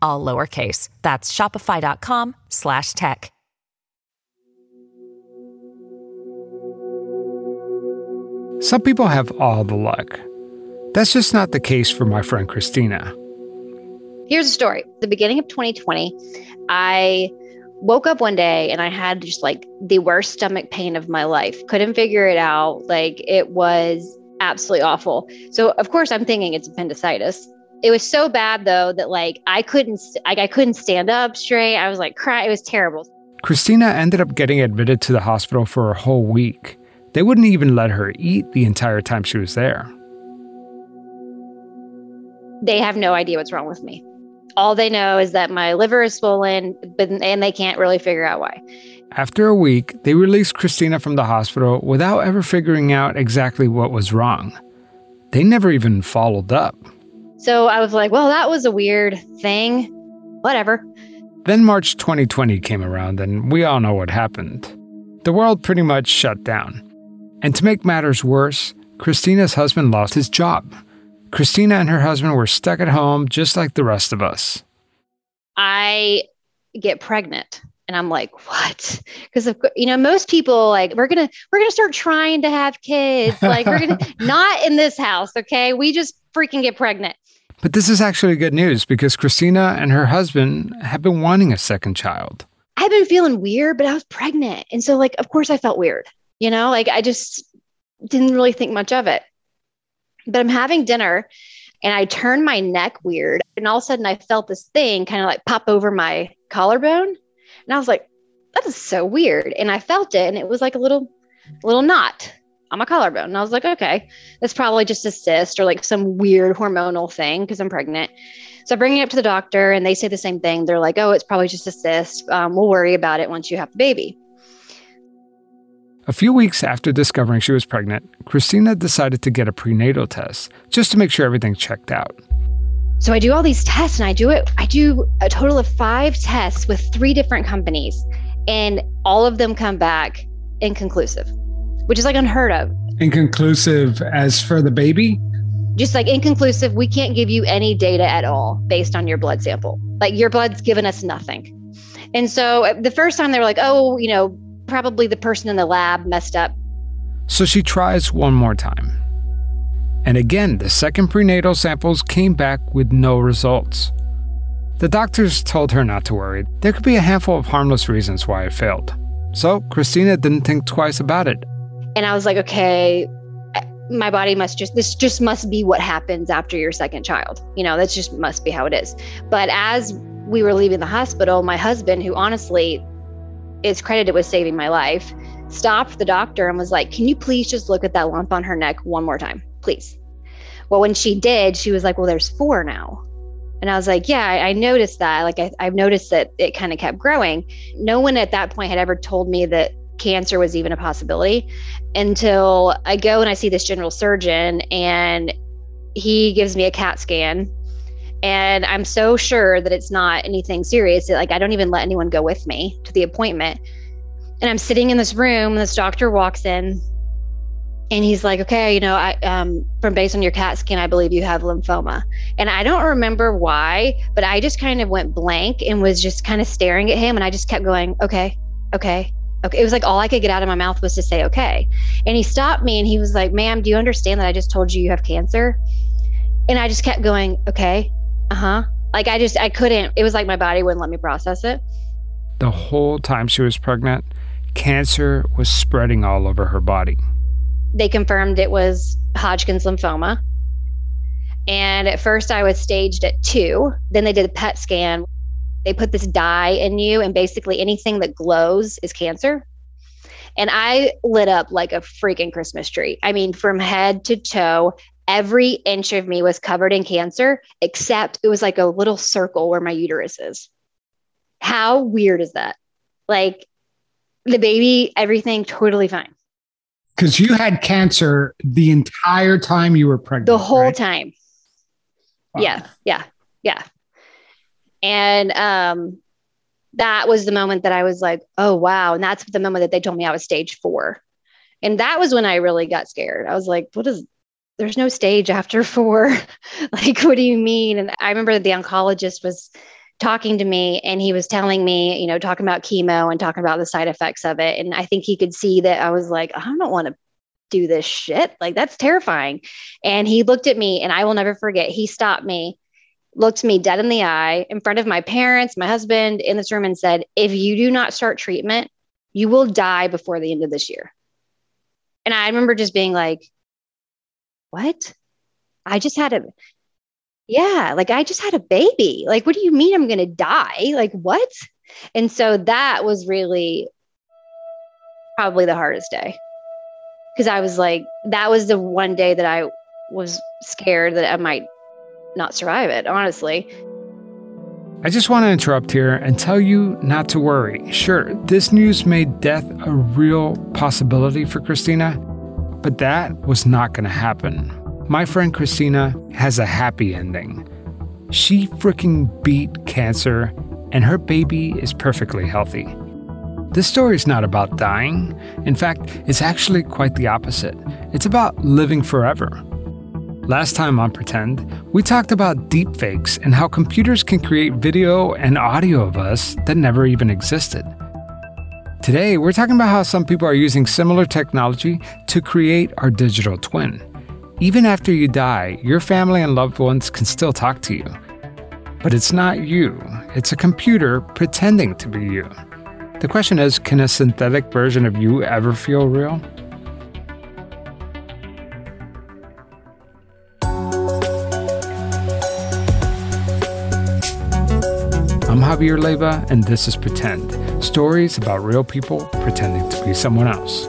all lowercase. That's shopify.com slash tech. Some people have all the luck. That's just not the case for my friend Christina. Here's a story. The beginning of 2020, I woke up one day and I had just like the worst stomach pain of my life. Couldn't figure it out. Like it was absolutely awful. So of course I'm thinking it's appendicitis. It was so bad though that like I couldn't like I couldn't stand up straight. I was like crying. It was terrible. Christina ended up getting admitted to the hospital for a whole week. They wouldn't even let her eat the entire time she was there. They have no idea what's wrong with me. All they know is that my liver is swollen, but and they can't really figure out why. After a week, they released Christina from the hospital without ever figuring out exactly what was wrong. They never even followed up. So I was like, well, that was a weird thing. Whatever. Then March 2020 came around, and we all know what happened. The world pretty much shut down. And to make matters worse, Christina's husband lost his job. Christina and her husband were stuck at home just like the rest of us. I get pregnant and I'm like, what? Because you know, most people like we're gonna we're gonna start trying to have kids. Like we're gonna not in this house, okay? We just freaking get pregnant. But this is actually good news because Christina and her husband have been wanting a second child. I've been feeling weird, but I was pregnant. And so like of course I felt weird. You know, like I just didn't really think much of it. But I'm having dinner and I turned my neck weird. And all of a sudden I felt this thing kind of like pop over my collarbone. And I was like, that is so weird. And I felt it and it was like a little little knot on my collarbone. And I was like, okay, it's probably just a cyst or like some weird hormonal thing because I'm pregnant. So I bring it up to the doctor and they say the same thing. They're like, oh, it's probably just a cyst. Um, we'll worry about it once you have the baby. A few weeks after discovering she was pregnant, Christina decided to get a prenatal test just to make sure everything checked out. So I do all these tests and I do it, I do a total of five tests with three different companies, and all of them come back inconclusive, which is like unheard of. Inconclusive as for the baby? Just like inconclusive, we can't give you any data at all based on your blood sample. Like your blood's given us nothing. And so uh, the first time they were like, oh, you know, probably the person in the lab messed up. So she tries one more time. And again, the second prenatal samples came back with no results. The doctors told her not to worry. There could be a handful of harmless reasons why it failed. So Christina didn't think twice about it. And I was like, okay, my body must just, this just must be what happens after your second child. You know, that just must be how it is. But as we were leaving the hospital, my husband, who honestly is credited with saving my life, stopped the doctor and was like, Can you please just look at that lump on her neck one more time, please? Well, when she did, she was like, Well, there's four now. And I was like, Yeah, I, I noticed that. Like, I, I've noticed that it kind of kept growing. No one at that point had ever told me that cancer was even a possibility until I go and I see this general surgeon and he gives me a CAT scan and I'm so sure that it's not anything serious. Like I don't even let anyone go with me to the appointment. And I'm sitting in this room, and this doctor walks in, and he's like, "Okay, you know, I um, from based on your CAT scan, I believe you have lymphoma." And I don't remember why, but I just kind of went blank and was just kind of staring at him, and I just kept going, "Okay, okay." Okay, it was like all I could get out of my mouth was to say okay. And he stopped me and he was like, "Ma'am, do you understand that I just told you you have cancer?" And I just kept going, "Okay, uh huh. Like I just, I couldn't, it was like my body wouldn't let me process it. The whole time she was pregnant, cancer was spreading all over her body. They confirmed it was Hodgkin's lymphoma. And at first I was staged at two. Then they did a PET scan. They put this dye in you, and basically anything that glows is cancer. And I lit up like a freaking Christmas tree. I mean, from head to toe, every inch of me was covered in cancer, except it was like a little circle where my uterus is. How weird is that? Like the baby, everything totally fine. Because you had cancer the entire time you were pregnant. The whole right? time. Wow. Yeah, yeah, yeah. And um that was the moment that I was like, oh wow. And that's the moment that they told me I was stage four. And that was when I really got scared. I was like, what is there's no stage after four. like, what do you mean? And I remember that the oncologist was talking to me and he was telling me, you know, talking about chemo and talking about the side effects of it. And I think he could see that I was like, I don't want to do this shit. Like, that's terrifying. And he looked at me and I will never forget. He stopped me, looked me dead in the eye in front of my parents, my husband in this room, and said, If you do not start treatment, you will die before the end of this year. And I remember just being like, What? I just had a, yeah, like I just had a baby. Like, what do you mean I'm going to die? Like, what? And so that was really probably the hardest day because I was like, that was the one day that I was scared that I might not survive it, honestly. I just want to interrupt here and tell you not to worry. Sure, this news made death a real possibility for Christina, but that was not going to happen. My friend Christina has a happy ending. She freaking beat cancer, and her baby is perfectly healthy. This story is not about dying. In fact, it's actually quite the opposite. It's about living forever. Last time on Pretend, we talked about deepfakes and how computers can create video and audio of us that never even existed. Today, we're talking about how some people are using similar technology to create our digital twin. Even after you die, your family and loved ones can still talk to you. But it's not you, it's a computer pretending to be you. The question is can a synthetic version of you ever feel real? Javier Leiva, and this is Pretend stories about real people pretending to be someone else.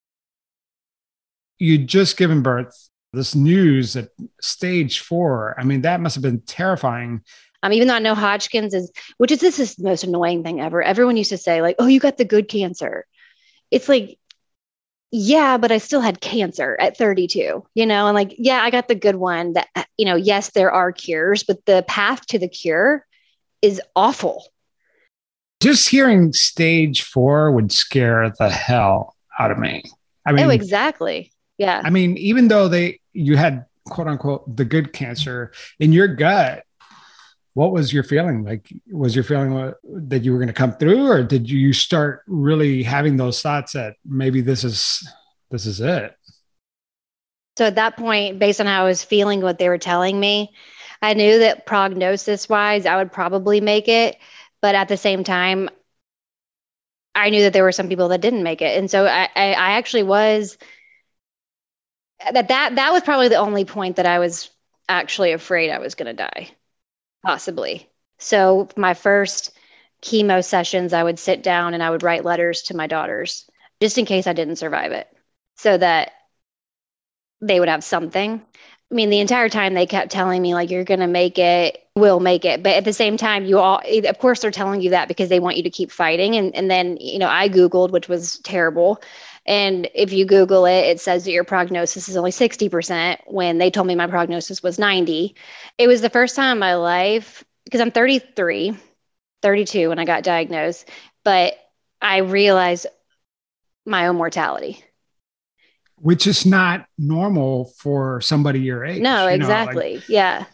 You'd just given birth. This news at stage four, I mean, that must have been terrifying. Um, even though I know Hodgkin's is, which is this is the most annoying thing ever. Everyone used to say like, "Oh, you got the good cancer." It's like, yeah, but I still had cancer at 32. You know, and like, yeah, I got the good one. That you know, yes, there are cures, but the path to the cure is awful. Just hearing stage four would scare the hell out of me. I mean, oh, exactly. Yeah. I mean, even though they you had quote unquote the good cancer in your gut, what was your feeling? Like, was your feeling what, that you were going to come through, or did you start really having those thoughts that maybe this is this is it? So at that point, based on how I was feeling, what they were telling me, I knew that prognosis wise, I would probably make it. But at the same time, I knew that there were some people that didn't make it. And so I, I, I actually was that that that was probably the only point that I was actually afraid I was going to die, possibly. So my first chemo sessions, I would sit down and I would write letters to my daughters just in case I didn't survive it, so that they would have something. I mean, the entire time they kept telling me like you're going to make it, we'll make it. But at the same time, you all eh, of course they're telling you that because they want you to keep fighting and and then, you know, I googled which was terrible. And if you Google it, it says that your prognosis is only 60% when they told me my prognosis was 90. It was the first time in my life because I'm 33, 32 when I got diagnosed, but I realized my own mortality. Which is not normal for somebody your age. No, you know, exactly. like, yeah.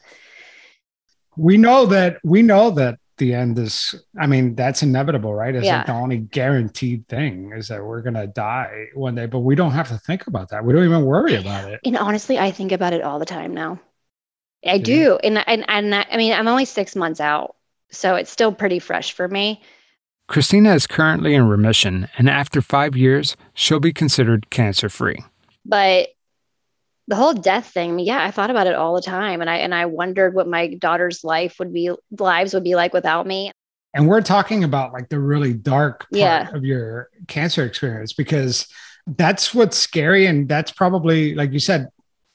we know that we know that the end is i mean that's inevitable right it's Yeah. like the only guaranteed thing is that we're gonna die one day but we don't have to think about that we don't even worry about it And honestly, I think about it all the time now. I Do do. And, and, and I I mean, I'm only six months out, so it's still pretty fresh for me. Christina is currently in remission, and after five years, she'll be considered cancer free. But the whole death thing, yeah, I thought about it all the time. And I, and I wondered what my daughter's life would be, lives would be like without me. and we're talking about like the really dark part Yeah. of your cancer experience because that's what's scary and that's probably like you said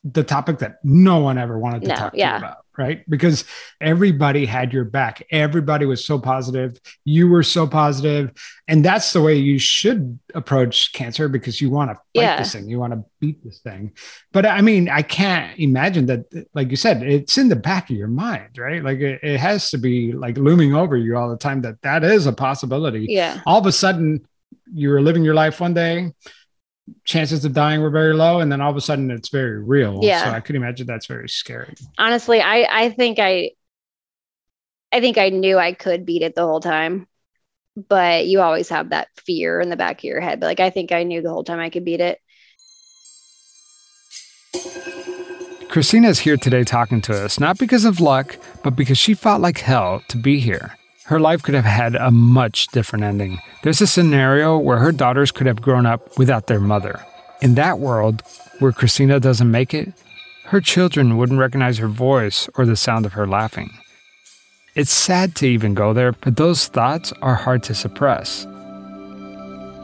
the topic that no one ever wanted to No, talk to yeah. you about right? Because everybody had your back. Everybody was so positive. You were so positive. And that's the way you should approach cancer because you want to fight Yeah. this thing. You want to beat this thing. But i mean i can't imagine that like you said it's in the back of your mind right? Like it, it has to be like looming over you all the time that that is a possibility. Yeah. all of a sudden you were living your life one day chances of dying were very low and then all of a sudden it's very real Yeah. so i could imagine that's very scary Honestly, I, I think I, I think I knew I could beat it the whole time, but you always have that fear in the back of your head. But like, I think I knew the whole time I could beat it. Christina is here today talking to us, not because of luck, but because she fought like hell to be here. Her life could have had a much different ending. There's a scenario where her daughters could have grown up without their mother. In that world, where Christina doesn't make it, her children wouldn't recognize her voice or the sound of her laughing. It's sad to even go there, but those thoughts are hard to suppress.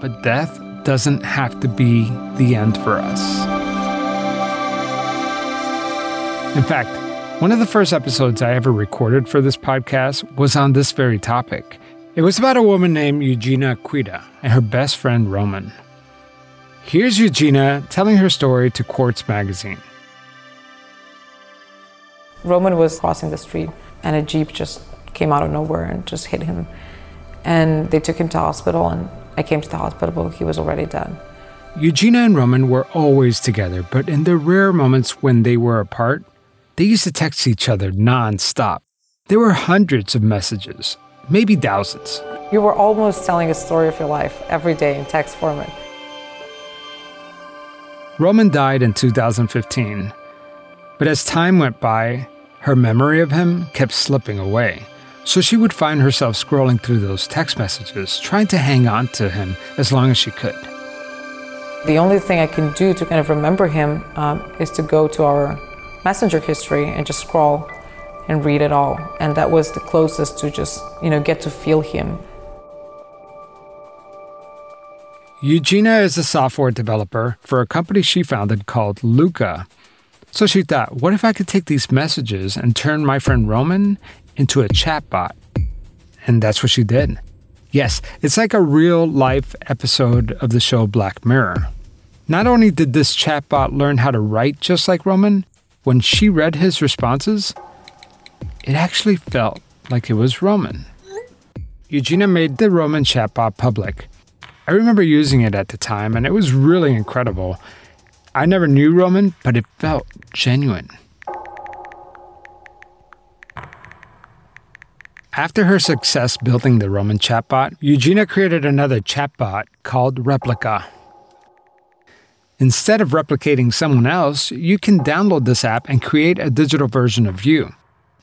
But death doesn't have to be the end for us. In fact, one of the first episodes I ever recorded for this podcast was on this very topic. It was about a woman named Eugenia Kuyda and her best friend Roman. Here's Eugenia telling her story to Quartz magazine. Roman was crossing the street and a Jeep just came out of nowhere and just hit him. And they took him to hospital and I came to the hospital, he was already dead. Eugenia and Roman were always together, but in the rare moments when they were apart, they used to text each other nonstop. There were hundreds of messages, maybe thousands. You were almost telling a story of your life every day in text format. Roman died in 2015, but as time went by, her memory of him kept slipping away. So she would find herself scrolling through those text messages, trying to hang on to him as long as she could. The only thing I can do to kind of remember him um, is to go to our messenger history and just scroll and read it all. And that was the closest to just, you know, get to feel him. Eugenia is a software developer for a company she founded called Luka. So she thought, what if I could take these messages and turn my friend Roman into a chatbot? And that's what she did. Yes, it's like a real life episode of the show Black Mirror. Not only did this chatbot learn how to write just like Roman, when she read his responses, it actually felt like it was Roman. Eugenia made the Roman chatbot public. I remember using it at the time, and it was really incredible. I never knew Roman, but it felt genuine. After her success building the Roman chatbot, Eugenia created another chatbot called Replika. Instead of replicating someone else, you can download this app and create a digital version of you.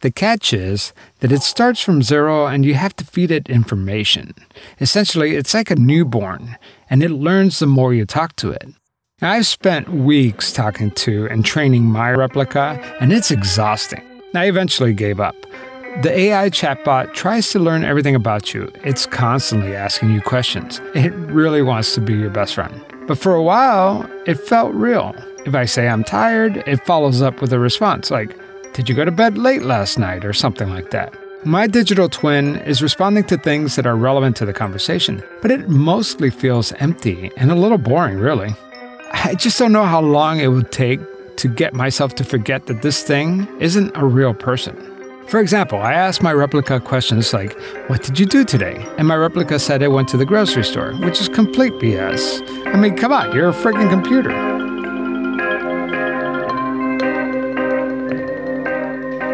The catch is that it starts from zero and you have to feed it information. Essentially, it's like a newborn, and it learns the more you talk to it. I've spent weeks talking to and training my replica, and it's exhausting. I eventually gave up. The AI chatbot tries to learn everything about you. It's constantly asking you questions. It really wants to be your best friend. But for a while, it felt real. If I say I'm tired, it follows up with a response like, did you go to bed late last night? Or something like that. My digital twin is responding to things that are relevant to the conversation, but it mostly feels empty and a little boring, really. I just don't know how long it would take to get myself to forget that this thing isn't a real person. For example, I asked my replica questions like, What did you do today? And my replica said I went to the grocery store, which is complete BS. I mean, come on, you're a freaking computer.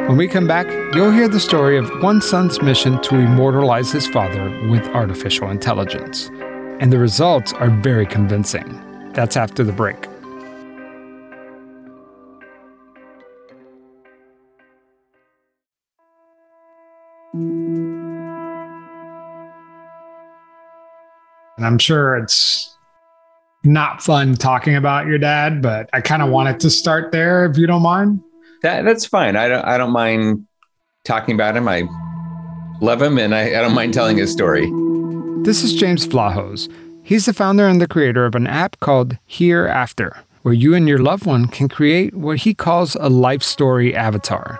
When we come back, you'll hear the story of one son's mission to immortalize his father with artificial intelligence. And the results are very convincing. That's after the break. And I'm sure it's not fun talking about your dad, but I kind of wanted to start there if you don't mind. That that's fine. I don't I don't mind talking about him. I love him and I, I don't mind telling his story. This is James Vlahos. He's the founder and the creator of an app called Hereafter, where you and your loved one can create what he calls a life story avatar.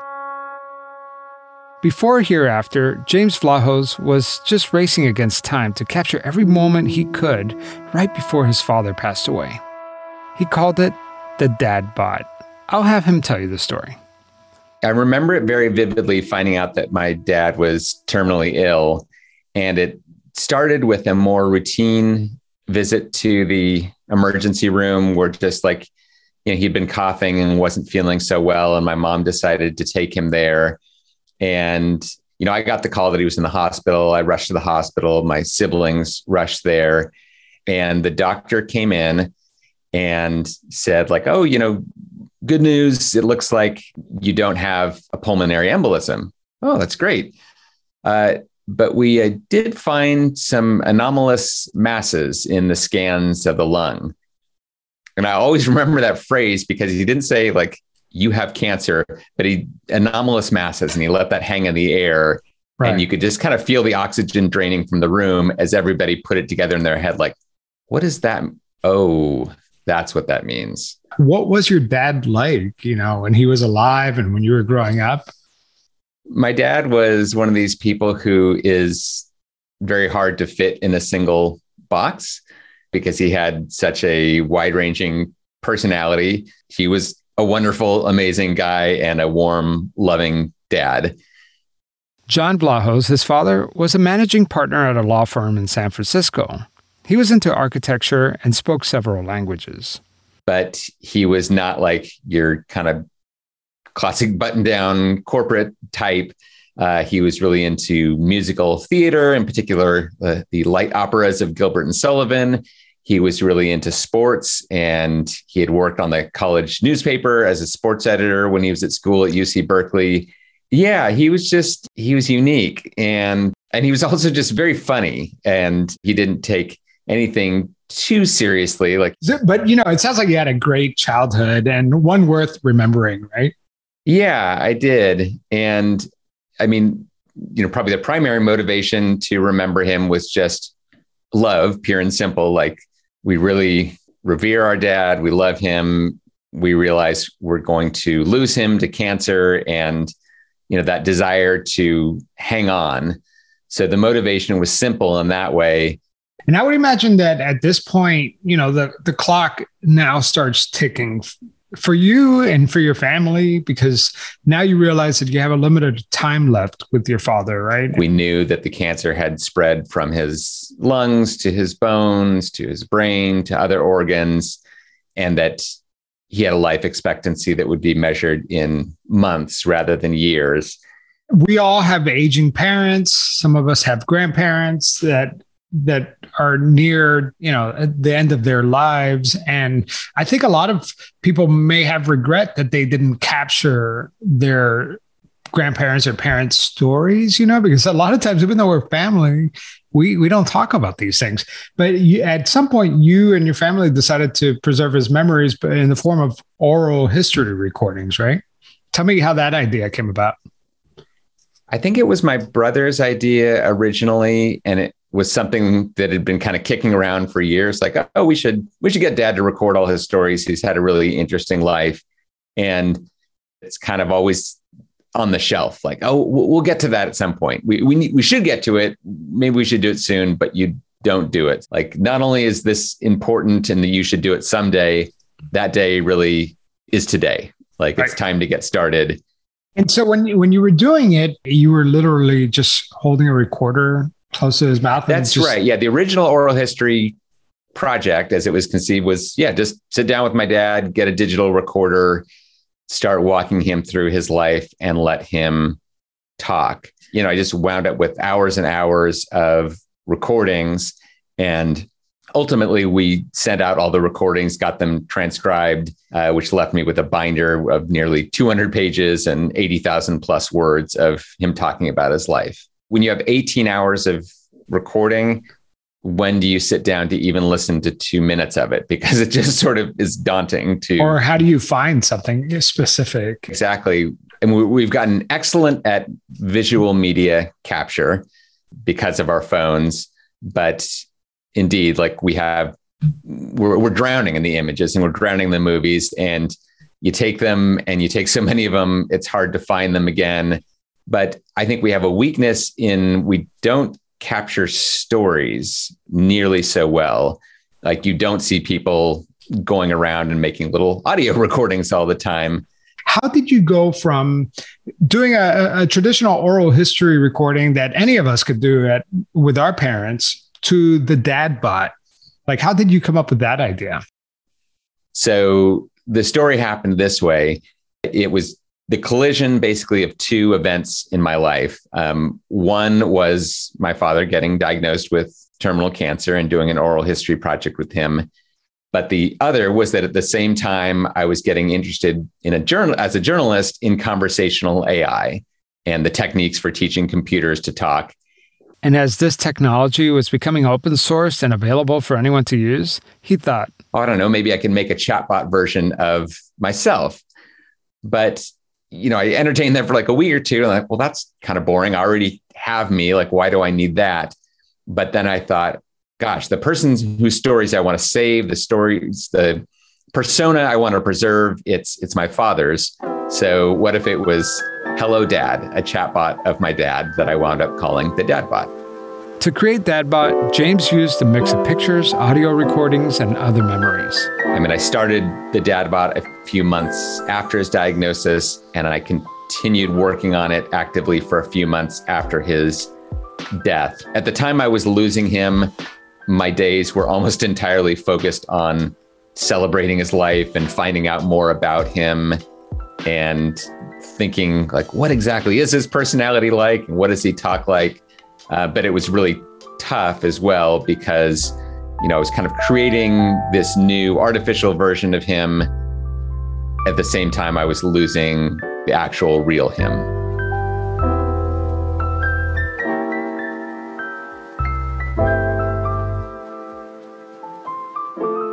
Before Hereafter, James Vlahos was just racing against time to capture every moment he could right before his father passed away. He called it the Dad Bot. I'll have him tell you the story. I remember it very vividly finding out that my dad was terminally ill. And it started with a more routine visit to the emergency room where just like, you know, he'd been coughing and wasn't feeling so well. And my mom decided to take him there. And, you know, I got the call that he was in the hospital. I rushed to the hospital. My siblings rushed there. And the doctor came in and said, like, oh, you know, good news. It looks like you don't have a pulmonary embolism. Oh, that's great. Uh, but we uh, did find some anomalous masses in the scans of the lung. And I always remember that phrase because he didn't say, like, you have cancer, but he anomalous masses and he let that hang in the air. Right. And you could just kind of feel the oxygen draining from the room as everybody put it together in their head, like, what is that? Oh, that's what that means. What was your dad like, you know, when he was alive and when you were growing up? My dad was one of these people who is very hard to fit in a single box because he had such a wide ranging personality. He was a wonderful, amazing guy and a warm, loving dad. John Vlahos, his father, was a managing partner at a law firm in San Francisco. He was into architecture and spoke several languages but he was not like your kind of classic button down corporate type. Uh, he was really into musical theater, in particular, uh, the light operas of Gilbert and Sullivan. He was really into sports and he had worked on the college newspaper as a sports editor when he was at school at UC Berkeley. Yeah, he was just, he was unique. And, and he was also just very funny and he didn't take anything too seriously. Like, but you know, it sounds like you had a great childhood and one worth remembering, right? Yeah, I did. And I mean, you know, probably the primary motivation to remember him was just love, pure and simple. Like, we really revere our dad, we love him. We realize we're going to lose him to cancer and, you know, that desire to hang on. So the motivation was simple in that way and I would imagine that at this point, you know, the, the clock now starts ticking for you and for your family because now you realize that you have a limited time left with your father, right? We knew that the cancer had spread from his lungs to his bones to his brain to other organs, and that he had a life expectancy that would be measured in months rather than years. We all have aging parents. Some of us have grandparents that that are near you know the end of their lives and i think a lot of people may have regret that they didn't capture their grandparents or parents' stories, you know, because a lot of times, even though we're family, we we don't talk about these things. But you, at some point, you and your family decided to preserve his memories, but in the form of oral history recordings, right? Tell me how that idea came about. I think it was my brother's idea originally, and it was something that had been kind of kicking around for years. Like, oh, we should we should get Dad to record all his stories. He's had a really interesting life, and it's kind of always on the shelf. Like, oh, we'll get to that at some point. We we need, we should get to it. Maybe we should do it soon, but you don't do it. Like, not only is this important, and that you should do it someday. That day really is today. Like, it's time to get started. And so when when you were doing it, you were literally just holding a recorder close to his mouth. That's just- right. Yeah, the original oral history project, as it was conceived, was yeah, just sit down with my dad, get a digital recorder, start walking him through his life, and let him talk. You know, I just wound up with hours and hours of recordings, and ultimately we sent out all the recordings, got them transcribed, uh, which left me with a binder of nearly 200 pages and 80,000 plus words of him talking about his life. When you have 18 hours of recording, when do you sit down to even listen to two minutes of it? Because it just sort of is daunting to. Or how do you find something specific? Exactly. And we, we've gotten excellent at visual media capture because of our phones. But indeed, like we have, we're, we're drowning in the images and we're drowning in the movies. And you take them and you take so many of them, it's hard to find them again. But I think we have a weakness in we don't capture stories nearly so well. Like you don't see people going around and making little audio recordings all the time. How did you go from doing a, a traditional oral history recording that any of us could do at, with our parents to the dad bot? Like, how did you come up with that idea? So the story happened this way. It was the collision basically of two events in my life. Um, one was my father getting diagnosed with terminal cancer and doing an oral history project with him. But the other was that at the same time, I was getting interested in a journal as a journalist in conversational AI and the techniques for teaching computers to talk. And as this technology was becoming open source and available for anyone to use, he thought, oh, I don't know, maybe I can make a chatbot version of myself. But you know, I entertained them for like a week or two. And like, well, that's kind of boring. I already have me. Like, why do I need that? But then I thought, gosh, the persons whose stories I want to save, the stories, the persona I want to preserve, it's it's my father's. So what if it was Hello Dad, a chatbot of my dad that I wound up calling the Dadbot? To create Dadbot, James used a mix of pictures, audio recordings, and other memories. I mean, I started the Dadbot a few months after his diagnosis, and I continued working on it actively for a few months after his death. At the time I was losing him, my days were almost entirely focused on celebrating his life and finding out more about him and thinking like what exactly is his personality like and what does he talk like uh, but it was really tough as well because, you know, I was kind of creating this new artificial version of him. At the same time, I was losing the actual real him.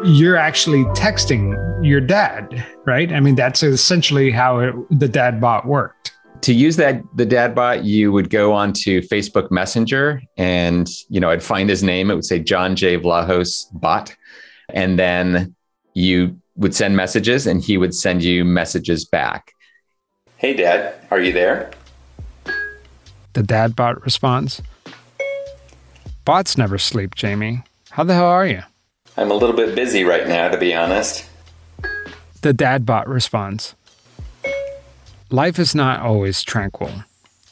You're actually texting your dad, right? I mean, that's essentially how it, the dad bot worked to use that the dad bot you would go onto facebook messenger and you know i'd find his name. It would say john j. Vlahos bot. And then you would send messages and he would send you messages back. Hey dad are you there? The dad bot responds bots never sleep jamie. How the hell are you? I'm a little bit busy right now to be honest. The dad bot responds life is not always tranquil.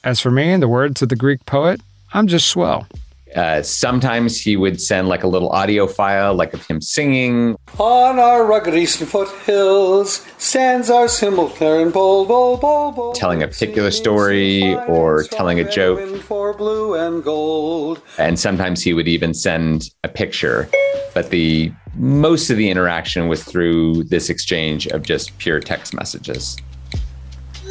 As for me, in the words of the Greek poet, I'm just swell. Uh, sometimes he would send like a little audio file, like of him singing. On our rugged eastern foothills stands our cymbal clarion bowl, bowl, bowl, bowl. Telling a particular story or telling a joke. For blue and gold. And sometimes he would even send a picture. But the most of the interaction was through this exchange of just pure text messages.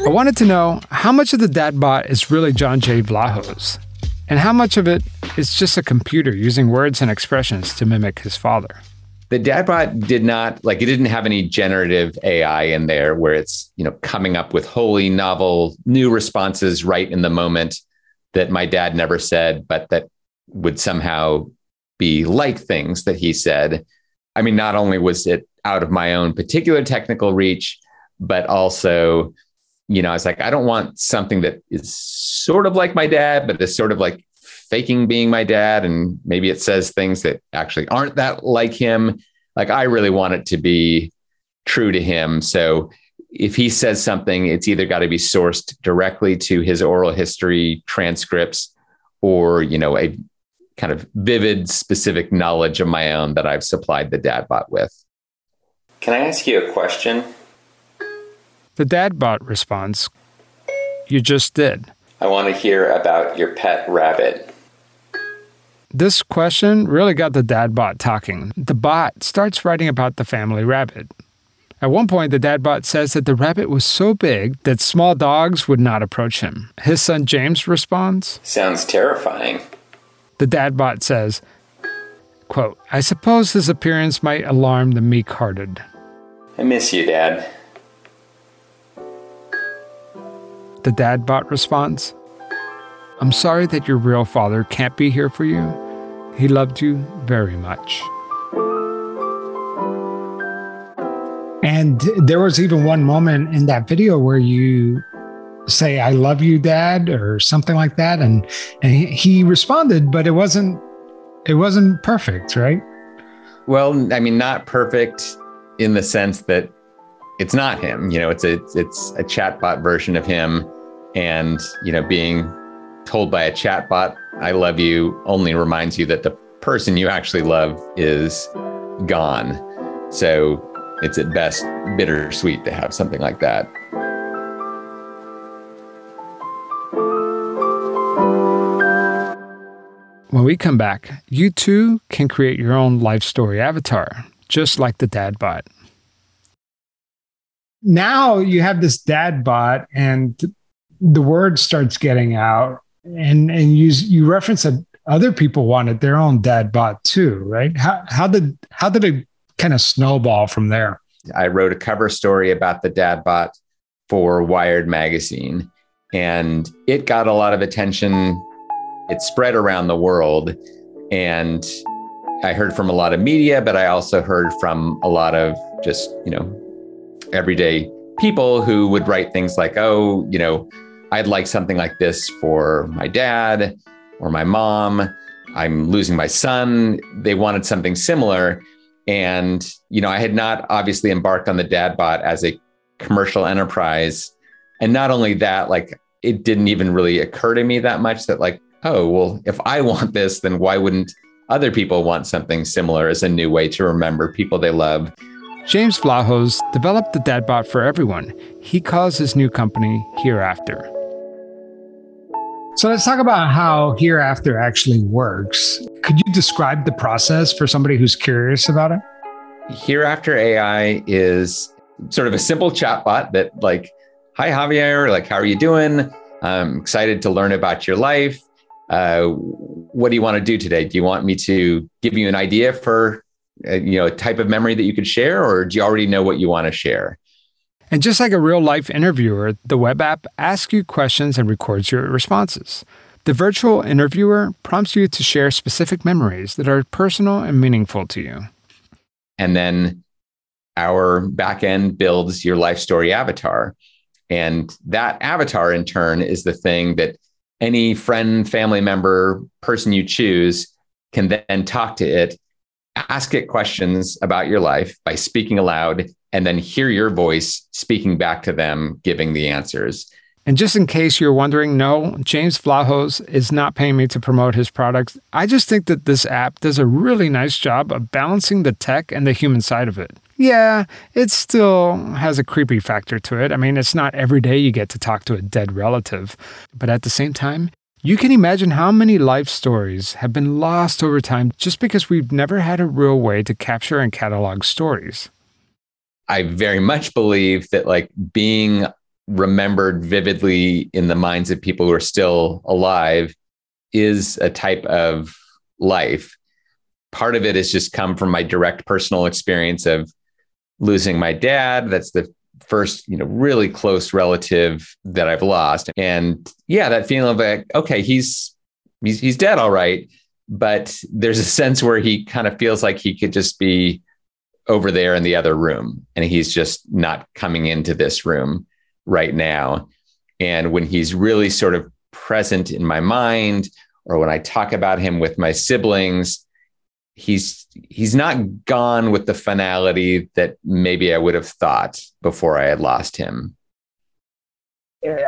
I wanted to know how much of the dad bot is really John J. Vlahos, and how much of it is just a computer using words and expressions to mimic his father. The Dadbot did not like it didn't have any generative AI in there where it's, you know, coming up with wholly novel new responses right in the moment that my dad never said, but that would somehow be like things that he said. I mean, not only was it out of my own particular technical reach, but also, you know, I was like, I don't want something that is sort of like my dad, but is sort of like faking being my dad. And maybe it says things that actually aren't that like him. Like, I really want it to be true to him. So if he says something, it's either got to be sourced directly to his oral history transcripts or, you know, a kind of vivid, specific knowledge of my own that I've supplied the Dadbot with. Can I ask you a question? The Dadbot responds, You just did. I want to hear about your pet rabbit. This question really got the Dadbot talking. The bot starts writing about the family rabbit. At one point, the Dadbot says that the rabbit was so big that small dogs would not approach him. His son James responds, Sounds terrifying. The Dadbot says, quote, I suppose his appearance might alarm the meek hearted. I miss you, Dad. The Dadbot responds, I'm sorry that your real father can't be here for you. He loved you very much. And there was even one moment in that video where you say "I love you, Dad" or something like that, and and he, he responded, but it wasn't it wasn't perfect, right? Well, I mean, not perfect in the sense that it's not him. You know, it's a it's a chatbot version of him, and you know, being told by a chatbot "I love you" only reminds you that the person you actually love is gone. So it's at best bittersweet to have something like that. When we come back, you too can create your own life story avatar, just like the dad bot. Now you have this dad bot, and the word starts getting out, and and you you reference that other people wanted their own dad bot too, right? How how did how did it kind of snowball from there? I wrote a cover story about the dad bot for Wired magazine, and it got a lot of attention it spread around the world. And I heard from a lot of media, but I also heard from a lot of just, you know, everyday people who would write things like, oh, you know, I'd like something like this for my dad or my mom. I'm losing my son. They wanted something similar. And, you know, I had not obviously embarked on the dad bot as a commercial enterprise. And not only that, like it didn't even really occur to me that much that like oh, well, if I want this, then why wouldn't other people want something similar as a new way to remember people they love? James Vlahos developed the Dadbot for everyone. He calls his new company Hereafter. So let's talk about how Hereafter actually works. Could you describe the process for somebody who's curious about it? Hereafter AI is sort of a simple chatbot that, like, hi, Javier, like, how are you doing? I'm excited to learn about your life uh, what do you want to do today? Do you want me to give you an idea for uh, you know a type of memory that you could share, or do you already know what you want to share? And just like a real life interviewer, the web app asks you questions and records your responses. The virtual interviewer prompts you to share specific memories that are personal and meaningful to you. And then our backend builds your life story avatar. And that avatar, in turn, is the thing that any friend, family member, person you choose can then talk to it, ask it questions about your life by speaking aloud, and then hear your voice speaking back to them, giving the answers. And just in case you're wondering, no, James Vlahos is not paying me to promote his products. I just think that this app does a really nice job of balancing the tech and the human side of it. Yeah, it still has a creepy factor to it. I mean, it's not every day you get to talk to a dead relative. But at the same time, you can imagine how many life stories have been lost over time just because we've never had a real way to capture and catalog stories. I very much believe that, like, being remembered vividly in the minds of people who are still alive is a type of life. Part of it has just come from my direct personal experience of losing my dad. That's the first, you know, really close relative that I've lost. And yeah, that feeling of like, okay, he's he's he's dead all right. But there's a sense where he kind of feels like he could just be over there in the other room and he's just not coming into this room right now. And when he's really sort of present in my mind, or when I talk about him with my siblings, he's he's not gone with the finality that maybe I would have thought before I had lost him.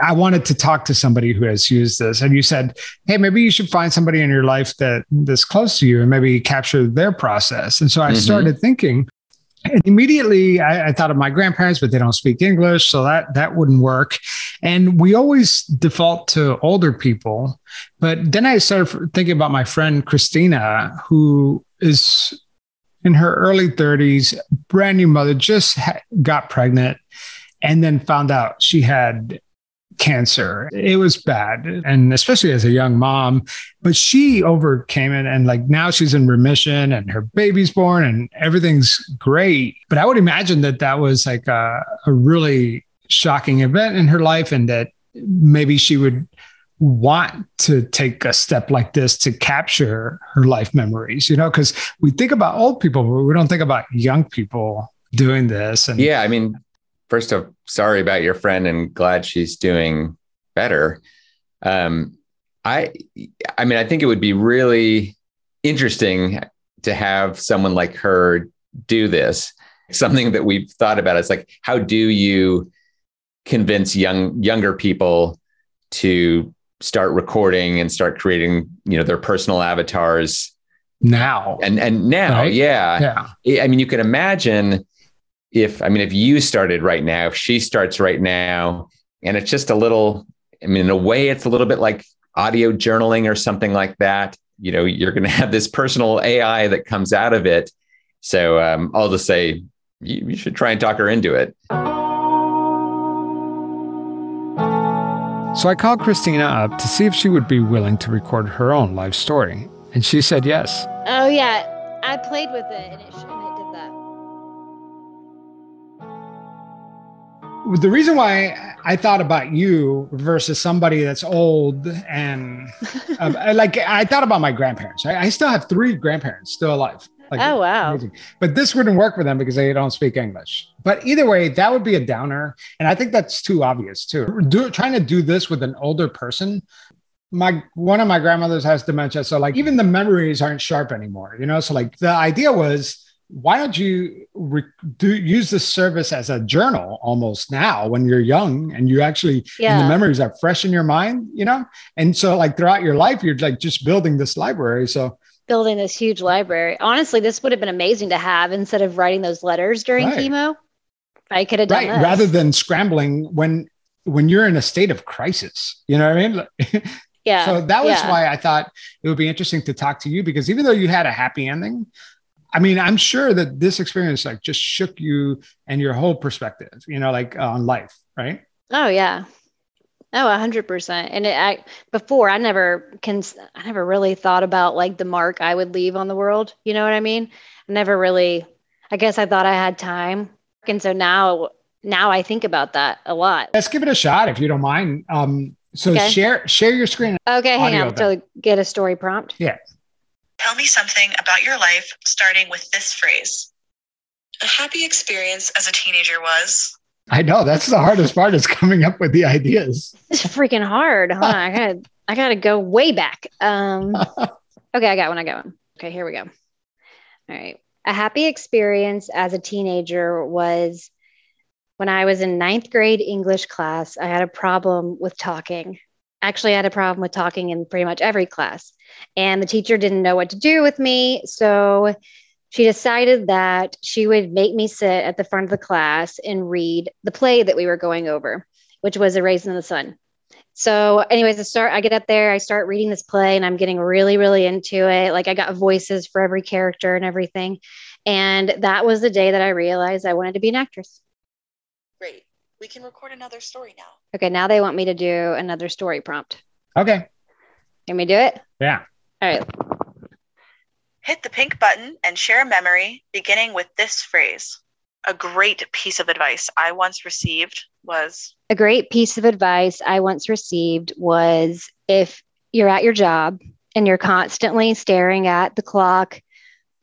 I wanted to talk to somebody who has used this, and you said, "Hey, maybe you should find somebody in your life that that's close to you, and maybe capture their process." And so I mm-hmm. started thinking, and immediately I, I, thought of my grandparents, but they don't speak English, so that that wouldn't work. And we always default to older people, but then I started thinking about my friend Christina, who is in her early 30s, brand new mother, just ha- got pregnant, and then found out she had cancer. It was bad. And especially as a young mom, but she overcame it. And like now she's in remission and her baby's born and everything's great. But I would imagine that that was like a, a really shocking event in her life and that maybe she would want to take a step like this to capture her life memories, you know, because we think about old people, but we don't think about young people doing this. And yeah, I mean, first of sorry about your friend and glad she's doing better. Um, I, I mean, I think it would be really interesting to have someone like her do this. Something that we've thought about is like, how do you convince young younger people to start recording and start creating, you know, their personal avatars now and and now, right? yeah, yeah. I mean, you can imagine if I mean if you started right now, if she starts right now, and it's just a little, I mean, in a way, it's a little bit like audio journaling or something like that. You know, you're going to have this personal AI that comes out of it. So um, I'll just say you, you should try and talk her into it. So I called Christina up to see if she would be willing to record her own life story, and she said yes. Oh yeah, I played with it and it the reason why I thought about you versus somebody that's old and um, like I thought about my grandparents. I, I, still have three grandparents still alive. Like, oh wow! Amazing. But this wouldn't work for them because they don't speak English. But either way, that would be a downer, and I think that's too obvious too. Do, trying to do this with an older person. My one of my grandmothers has dementia, so like even the memories aren't sharp anymore. You know, so like the idea was why don't you re- do use this service as a journal almost now when you're young and you actually yeah. and the memories are fresh in your mind you know and so like throughout your life you're like just building this library so building this huge library honestly this would have been amazing to have instead of writing those letters during right. chemo i could have done right this. rather than scrambling when when you're in a state of crisis you know what i mean yeah so that was yeah. why i thought it would be interesting to talk to you because even though you had a happy ending I mean, I'm sure that this experience like just shook you and your whole perspective, you know, like uh, on life, right? Oh yeah. Oh, a hundred percent. And it, I, before I never can, I never really thought about like the mark I would leave on the world. You know what I mean? I never really, I guess I thought I had time. And so now, now I think about that a lot. Let's give it a shot if you don't mind. Um, so okay. share, share your screen. Okay. Hang on. To get a story prompt. Yeah. Tell me something about your life, starting with this phrase. A happy experience as a teenager was. I know that's the hardest part is coming up with the ideas. It's freaking hard. Huh? I gotta, I gotta go way back. Um, okay, I got one. I got one. Okay, here we go. All right. A happy experience as a teenager was when I was in ninth grade English class. I had a problem with talking actually I had a problem with talking in pretty much every class. And the teacher didn't know what to do with me. So she decided that she would make me sit at the front of the class and read the play that we were going over, which was A Raisin in the Sun. So, anyways, I start, I get up there, I start reading this play, and I'm getting really, really into it. Like, I got voices for every character and everything. And that was the day that I realized I wanted to be an actress. Great. We can record another story now. Okay, now they want me to do another story prompt. Okay. Can we do it? Yeah. All right. Hit the pink button and share a memory beginning with this phrase. A great piece of advice I once received was A great piece of advice I once received was if you're at your job and you're constantly staring at the clock,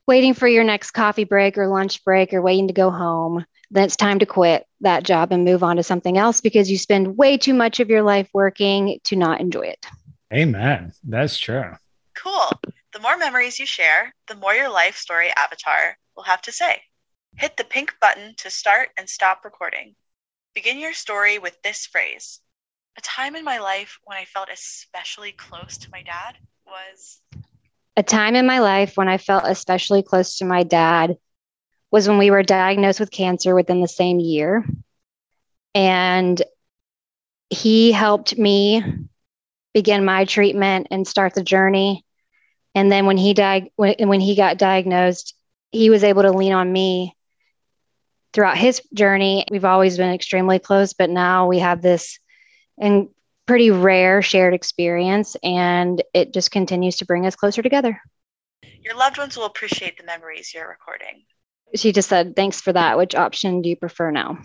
waiting for your next coffee break or lunch break or waiting to go home, then it's time to quit that job and move on to something else because you spend way too much of your life working to not enjoy it. Amen. That's true. cool. The more memories you share, the more your life story avatar will have to say. Hit the pink button to start and stop recording. Begin your story with this phrase. A time in my life when I felt especially close to my dad was A time in my life when I felt especially close to my dad was when we were diagnosed with cancer within the same year. And he helped me begin my treatment and start the journey. And then when he died, when, when he got diagnosed, he was able to lean on me throughout his journey. We've always been extremely close, but now we have this and pretty rare shared experience, and it just continues to bring us closer together. your loved ones will appreciate the memories you're recording. She just said, Thanks for that. Which option do you prefer now?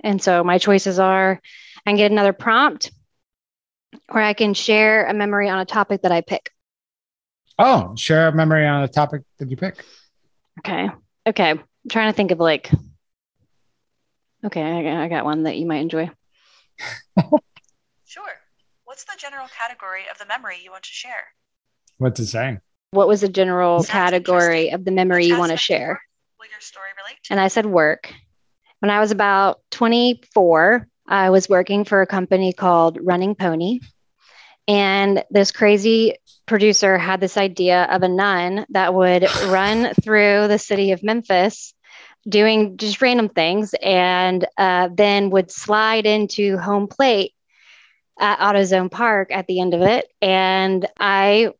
And so my choices are I can get another prompt, or I can share a memory on a topic that I pick. Oh, share a memory on a topic that you pick. Okay. Okay. I'm trying to think of like, okay, I got, one that you might enjoy. Sure. What's the general category of the memory you want to share? What's it saying? What was the general Sounds category of the memory you want to aspect of share? Will your story relate to? And I said work. When I was about 24, I was working for a company called Running Pony. And this crazy producer had this idea of a nun that would run through the city of Memphis doing just random things and uh, then would slide into home plate at AutoZone Park at the end of it. And I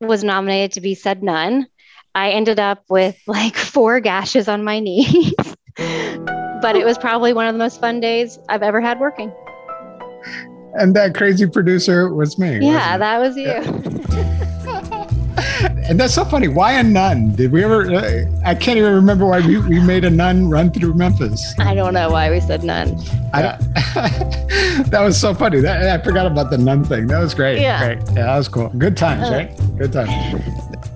was nominated to be said nun. I ended up with like four gashes on my knees, but it was probably one of the most fun days I've ever had working. And that crazy producer was me. Yeah, that was you. it? and that's so funny. Why a nun? Did we ever? Uh, I can't even remember why we, we made a nun run through Memphis. I don't know why we said nun. That was so funny. That, I forgot about the nun thing. That was great. Yeah. Great. Yeah, that was cool. Good times, Uh. right? Good times.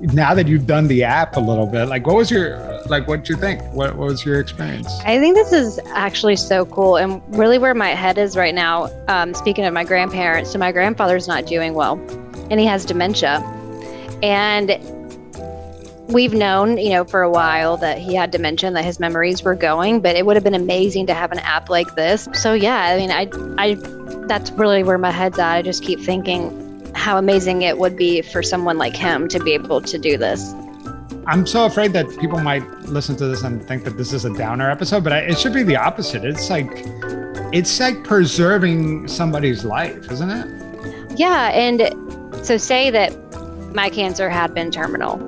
Now that you've done the app a little bit, like what was your like what you think? What, what was your experience? I think this is actually so cool. And really, where my head is right now, um, speaking of my grandparents, so my grandfather's not doing well and he has dementia. And we've known, you know, for a while that he had dementia that his memories were going, but it would have been amazing to have an app like this. So, yeah, I mean, I, I, that's really where my head's at. I just keep thinking how amazing it would be for someone like him to be able to do this. I'm so afraid that people might listen to this and think that this is a downer episode, but I, it should be the opposite. It's like it's like preserving somebody's life, isn't it? Yeah. And so, say that my cancer had been terminal.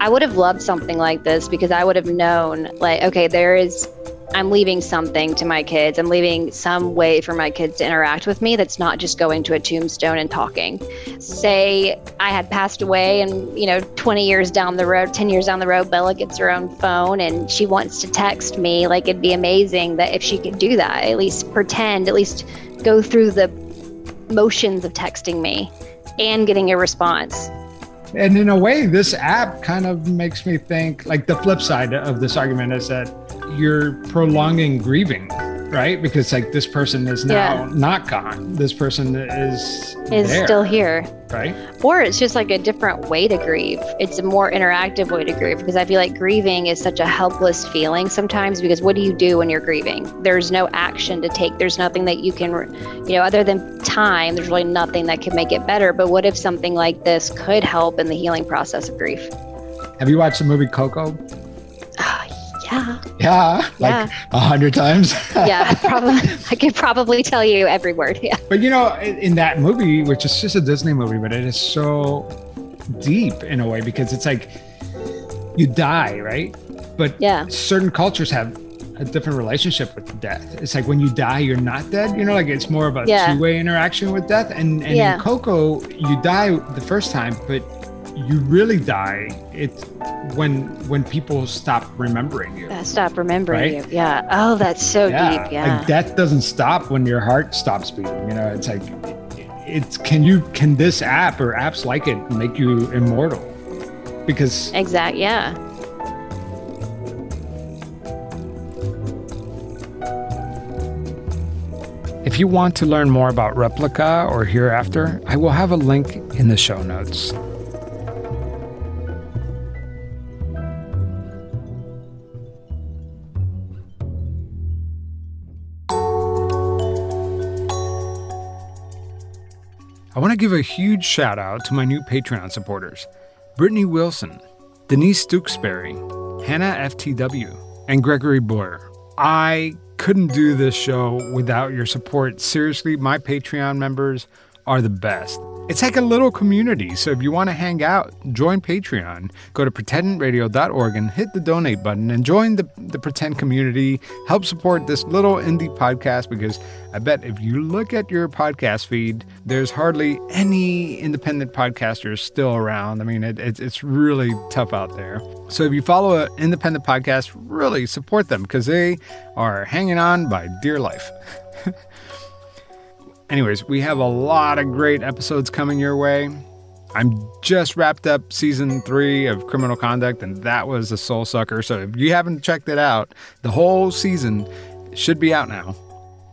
I would have loved something like this because I would have known, like, okay, there is, I'm leaving something to my kids. I'm leaving some way for my kids to interact with me that's not just going to a tombstone and talking. Say I had passed away and, you know, 20 years down the road, 10 years down the road, Bella gets her own phone and she wants to text me. Like, it'd be amazing that if she could do that, at least pretend, at least go through the motions of texting me and getting a response. And in a way, this app kind of makes me think like the flip side of this argument is that you're prolonging grieving, right? Because like this person is now Yeah. not gone. This person is Is there, still here. right? Or it's just like a different way to grieve. It's a more interactive way to grieve because I feel like grieving is such a helpless feeling sometimes because what do you do when you're grieving? There's no action to take. There's nothing that you can, you know, other than time, there's really nothing that can make it better. But what if something like this could help in the healing process of grief? Have you watched the movie Coco? Ah, Ah, yeah. Yeah, like a hundred times. Yeah. Probably, I could probably tell you every word. Yeah. But you know, in in that movie, which is just a Disney movie, but it is so deep in a way because it's like you die, right? But Yeah. certain cultures have a different relationship with death. It's like when you die, you're not dead. You know, like it's more of a Yeah. two-way interaction with death. And and Yeah. in Coco, you die the first time, but you really die. It's when when people stop remembering you. Stop remembering Right? you. Yeah. Oh, that's so deep. Yeah. Like death doesn't stop when your heart stops beating. You know, it's like it's can you can this app or apps like it make you immortal? Because exact. Yeah. If you want to learn more about Replika or Hereafter, I will have a link in the show notes. I want to give a huge shout out to my new Patreon supporters Brittany Wilson, Denise Stooksbury, Hannah FTW, and Gregory Boyer. I couldn't do this show without your support. Seriously, my Patreon members are the best. It's like a little community, so if you want to hang out, join Patreon. Go to pretendradio.org and hit the donate button and join the, the Pretend community. Help support this little indie podcast because I bet if you look at your podcast feed, there's hardly any independent podcasters still around. I mean, it, it, it's really tough out there. So if you follow an independent podcast, really support them because they are hanging on by dear life. Anyways, we have a lot of great episodes coming your way. I'm just wrapped up season three of Criminal Conduct, and that was a soul sucker. So if you haven't checked it out, the whole season should be out now,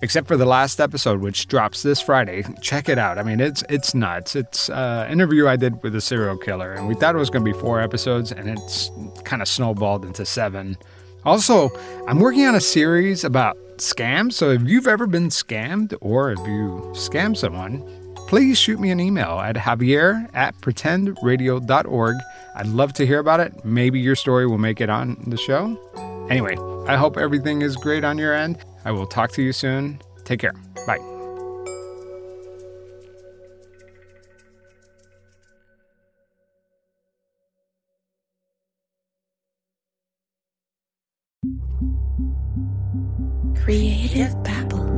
except for the last episode, which drops this Friday. Check it out. I mean, it's it's nuts. It's uh, an interview I did with a serial killer, and we thought it was going to be four episodes, and it's kind of snowballed into seven. Also, I'm working on a series about scams. So if you've ever been scammed or if you scam someone, please shoot me an email at javier at pretendradio.org. I'd love to hear about it. Maybe your story will make it on the show. Anyway, I hope everything is great on your end. I will talk to you soon. Take care. Bye. Creative Babble.